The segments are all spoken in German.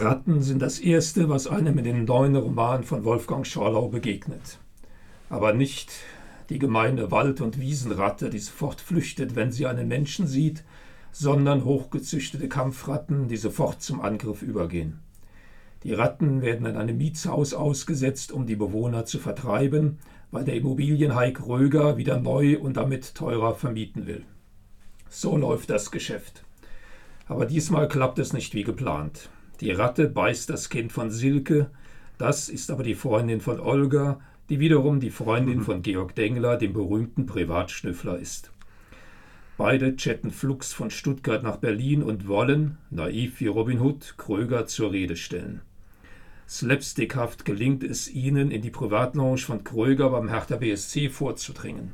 Ratten sind das Erste, was einem in den neuen Roman von Wolfgang Schorlau begegnet. Aber nicht die gemeine Wald- und Wiesenratte, die sofort flüchtet, wenn sie einen Menschen sieht, sondern hochgezüchtete Kampfratten, die sofort zum Angriff übergehen. Die Ratten werden in einem Mietshaus ausgesetzt, um die Bewohner zu vertreiben, weil der Immobilienhai Kröger wieder neu und damit teurer vermieten will. So läuft das Geschäft. Aber diesmal klappt es nicht wie geplant. Die Ratte beißt das Kind von Silke, das ist aber die Freundin von Olga, die wiederum die Freundin mhm. von Georg Dengler, dem berühmten Privatschnüffler ist. Beide chatten flugs von Stuttgart nach Berlin und wollen, naiv wie Robin Hood, Kröger zur Rede stellen. Slapstickhaft gelingt es ihnen, in die Privatlounge von Kröger beim Hertha BSC vorzudringen.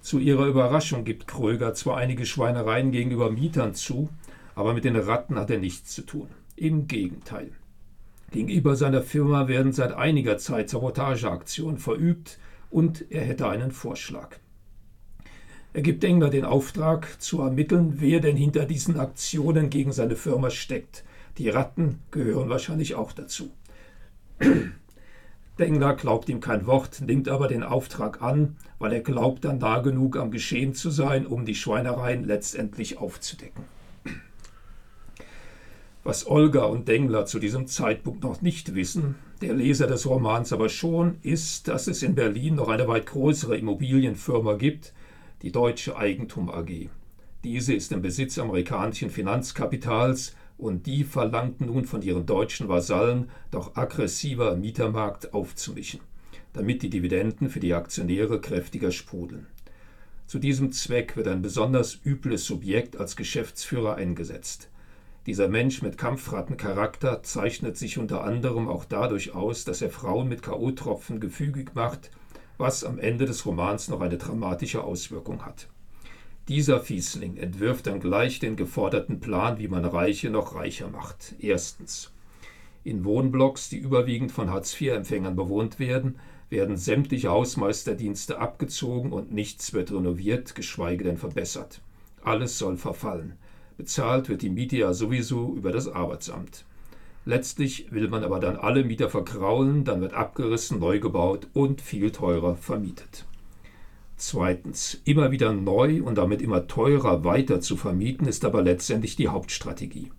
Zu ihrer Überraschung gibt Kröger zwar einige Schweinereien gegenüber Mietern zu, aber mit den Ratten hat er nichts zu tun. Im Gegenteil. Gegenüber seiner Firma werden seit einiger Zeit Sabotageaktionen verübt und er hätte einen Vorschlag. Er gibt Engler den Auftrag, zu ermitteln, wer denn hinter diesen Aktionen gegen seine Firma steckt. Die Ratten gehören wahrscheinlich auch dazu. Dengler glaubt ihm kein Wort, nimmt aber den Auftrag an, weil er glaubt, dann nah genug am Geschehen zu sein, um die Schweinereien letztendlich aufzudecken. Was Olga und Dengler zu diesem Zeitpunkt noch nicht wissen, der Leser des Romans aber schon, ist, dass es in Berlin noch eine weit größere Immobilienfirma gibt, die Deutsche Eigentum AG. Diese ist im Besitz amerikanischen Finanzkapitals und die verlangt nun von ihren deutschen Vasallen, doch aggressiver im Mietermarkt aufzumischen, damit die Dividenden für die Aktionäre kräftiger sprudeln. Zu diesem Zweck wird ein besonders übles Subjekt als Geschäftsführer eingesetzt. Dieser Mensch mit Kampfrattencharakter zeichnet sich unter anderem auch dadurch aus, dass er Frauen mit K.O.-Tropfen gefügig macht, was am Ende des Romans noch eine dramatische Auswirkung hat. Dieser Fiesling entwirft dann gleich den geforderten Plan, wie man Reiche noch reicher macht. Erstens. In Wohnblocks, die überwiegend von Hartz-IV-Empfängern bewohnt werden, werden sämtliche Hausmeisterdienste abgezogen und nichts wird renoviert, geschweige denn verbessert. Alles soll verfallen. Bezahlt wird die Miete ja sowieso über das Arbeitsamt. Letztlich will man aber dann alle Mieter verkraulen, dann wird abgerissen, neu gebaut und viel teurer vermietet. Zweitens, immer wieder neu und damit immer teurer weiter zu vermieten, ist aber letztendlich die Hauptstrategie.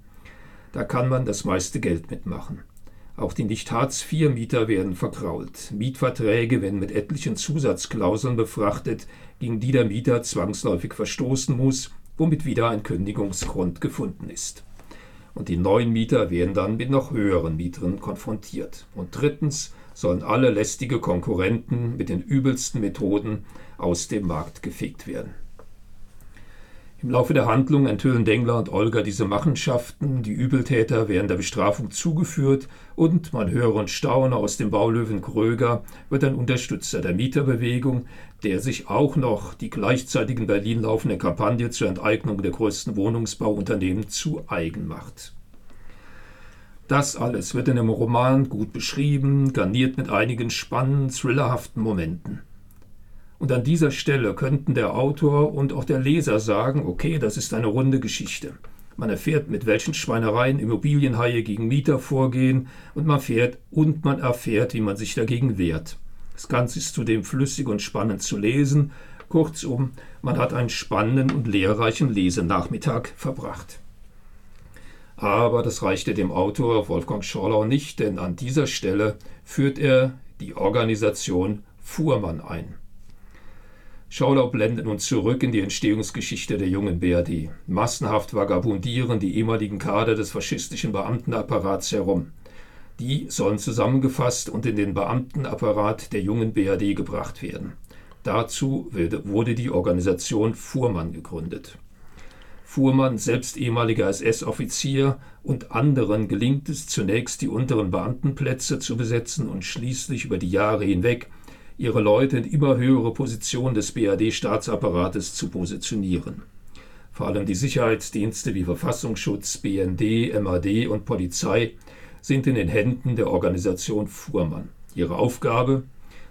Da kann man das meiste Geld mitmachen. Auch die Nicht-Hartz-IV-Mieter werden verkrault. Mietverträge werden mit etlichen Zusatzklauseln befrachtet, gegen die der Mieter zwangsläufig verstoßen muss, womit wieder ein Kündigungsgrund gefunden ist. Und die neuen Mieter werden dann mit noch höheren Mietern konfrontiert. Und drittens sollen alle lästige Konkurrenten mit den übelsten Methoden aus dem Markt gefegt werden. Im Laufe der Handlung enthüllen Dengler und Olga diese Machenschaften, die Übeltäter werden der Bestrafung zugeführt und man höre und staune aus dem Baulöwen Kröger wird ein Unterstützer der Mieterbewegung, der sich auch noch die gleichzeitig in Berlin laufende Kampagne zur Enteignung der größten Wohnungsbauunternehmen zu eigen macht. Das alles wird in dem Roman gut beschrieben, garniert mit einigen spannenden, thrillerhaften Momenten. Und an dieser Stelle könnten der Autor und auch der Leser sagen, okay, das ist eine runde Geschichte. Man erfährt, mit welchen Schweinereien Immobilienhaie gegen Mieter vorgehen und man fährt und man erfährt, wie man sich dagegen wehrt. Das Ganze ist zudem flüssig und spannend zu lesen. Kurzum, man hat einen spannenden und lehrreichen Lesenachmittag verbracht. Aber das reichte dem Autor Wolfgang Schorlau nicht, denn an dieser Stelle führt er die Organisation Fuhrmann ein. Schaulau blendet nun zurück in die Entstehungsgeschichte der jungen BRD. Massenhaft vagabundieren die ehemaligen Kader des faschistischen Beamtenapparats herum. Die sollen zusammengefasst und in den Beamtenapparat der jungen BRD gebracht werden. Dazu wurde die Organisation Fuhrmann gegründet. Fuhrmann, selbst ehemaliger SS-Offizier, und anderen gelingt es zunächst, die unteren Beamtenplätze zu besetzen und schließlich über die Jahre hinweg ihre Leute in immer höhere Positionen des BRD-Staatsapparates zu positionieren. Vor allem die Sicherheitsdienste wie Verfassungsschutz, BND, MAD und Polizei sind in den Händen der Organisation Fuhrmann. Ihre Aufgabe?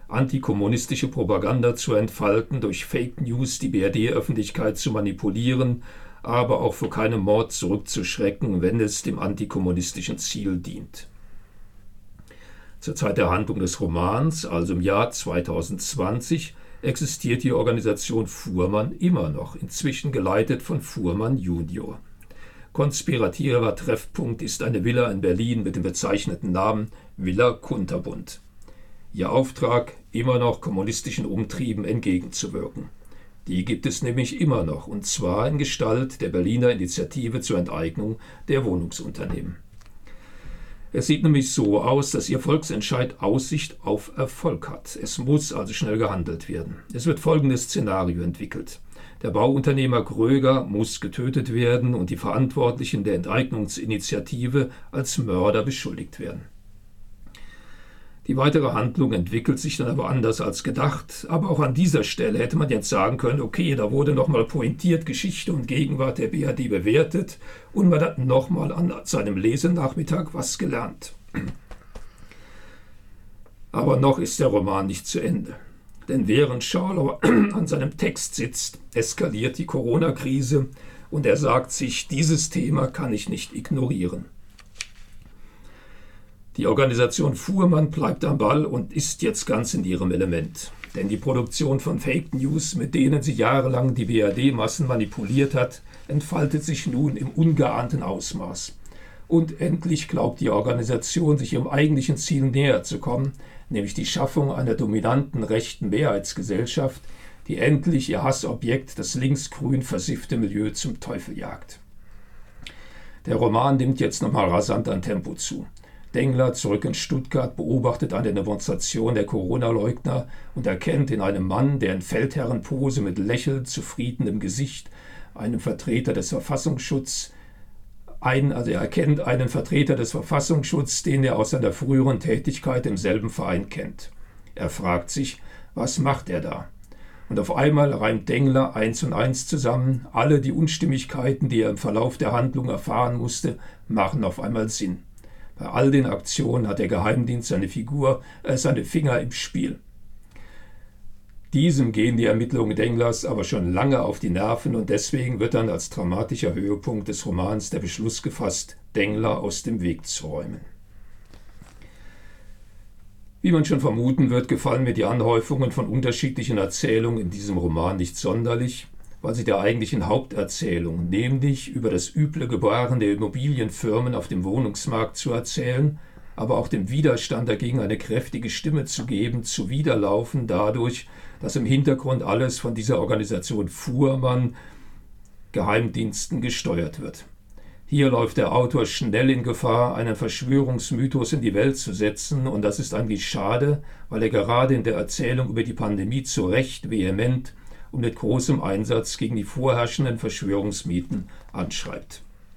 Antikommunistische Propaganda zu entfalten, durch Fake News die BRD-Öffentlichkeit zu manipulieren, aber auch vor keinem Mord zurückzuschrecken, wenn es dem antikommunistischen Ziel dient. Zur Zeit der Handlung des Romans, also im Jahr 2020, existiert die Organisation Fuhrmann immer noch, inzwischen geleitet von Fuhrmann Junior. Konspirativer Treffpunkt ist eine Villa in Berlin mit dem bezeichneten Namen Villa Kunterbund. Ihr Auftrag, immer noch kommunistischen Umtrieben entgegenzuwirken. Die gibt es nämlich immer noch, und zwar in Gestalt der Berliner Initiative zur Enteignung der Wohnungsunternehmen. Es sieht nämlich so aus, dass Ihr Volksentscheid Aussicht auf Erfolg hat. Es muss also schnell gehandelt werden. Es wird folgendes Szenario entwickelt. Der Bauunternehmer Kröger muss getötet werden und die Verantwortlichen der Enteignungsinitiative als Mörder beschuldigt werden. Die weitere Handlung entwickelt sich dann aber anders als gedacht. Aber auch an dieser Stelle hätte man jetzt sagen können, okay, da wurde nochmal pointiert Geschichte und Gegenwart der BRD bewertet und man hat nochmal an seinem Lesenachmittag was gelernt. Aber noch ist der Roman nicht zu Ende. Denn während Scharlau an seinem Text sitzt, eskaliert die Corona-Krise und er sagt sich, dieses Thema kann ich nicht ignorieren. Die Organisation Fuhrmann bleibt am Ball und ist jetzt ganz in ihrem Element. Denn die Produktion von Fake News, mit denen sie jahrelang die BRD-Massen manipuliert hat, entfaltet sich nun im ungeahnten Ausmaß. Und endlich glaubt die Organisation, sich ihrem eigentlichen Ziel näher zu kommen, nämlich die Schaffung einer dominanten rechten Mehrheitsgesellschaft, die endlich ihr Hassobjekt, das linksgrün versiffte Milieu, zum Teufel jagt. Der Roman nimmt jetzt nochmal rasant an Tempo zu. Dengler, zurück in Stuttgart, beobachtet eine Demonstration der Corona-Leugner und erkennt in einem Mann, der in Feldherrenpose mit lächelnd zufriedenem Gesicht einen Vertreter des Verfassungsschutzes ein, also er erkennt einen Vertreter des Verfassungsschutzes, den er aus seiner früheren Tätigkeit im selben Verein kennt. Er fragt sich, was macht er da? Und auf einmal reimt Dengler eins und eins zusammen. Alle die Unstimmigkeiten, die er im Verlauf der Handlung erfahren musste, machen auf einmal Sinn. Bei all den Aktionen hat der Geheimdienst seine Figur, äh, seine Finger im Spiel. Diesem gehen die Ermittlungen Denglers aber schon lange auf die Nerven und deswegen wird dann als dramatischer Höhepunkt des Romans der Beschluss gefasst, Dengler aus dem Weg zu räumen. Wie man schon vermuten wird, gefallen mir die Anhäufungen von unterschiedlichen Erzählungen in diesem Roman nicht sonderlich weil sie der eigentlichen Haupterzählung, nämlich über das üble Gebaren der Immobilienfirmen auf dem Wohnungsmarkt zu erzählen, aber auch dem Widerstand dagegen eine kräftige Stimme zu geben, zuwiderlaufen dadurch, dass im Hintergrund alles von dieser Organisation Fuhrmann Geheimdiensten gesteuert wird. Hier läuft der Autor schnell in Gefahr, einen Verschwörungsmythos in die Welt zu setzen, und das ist eigentlich schade, weil er gerade in der Erzählung über die Pandemie zu Recht vehement und mit großem Einsatz gegen die vorherrschenden Verschwörungsmieten anschreibt.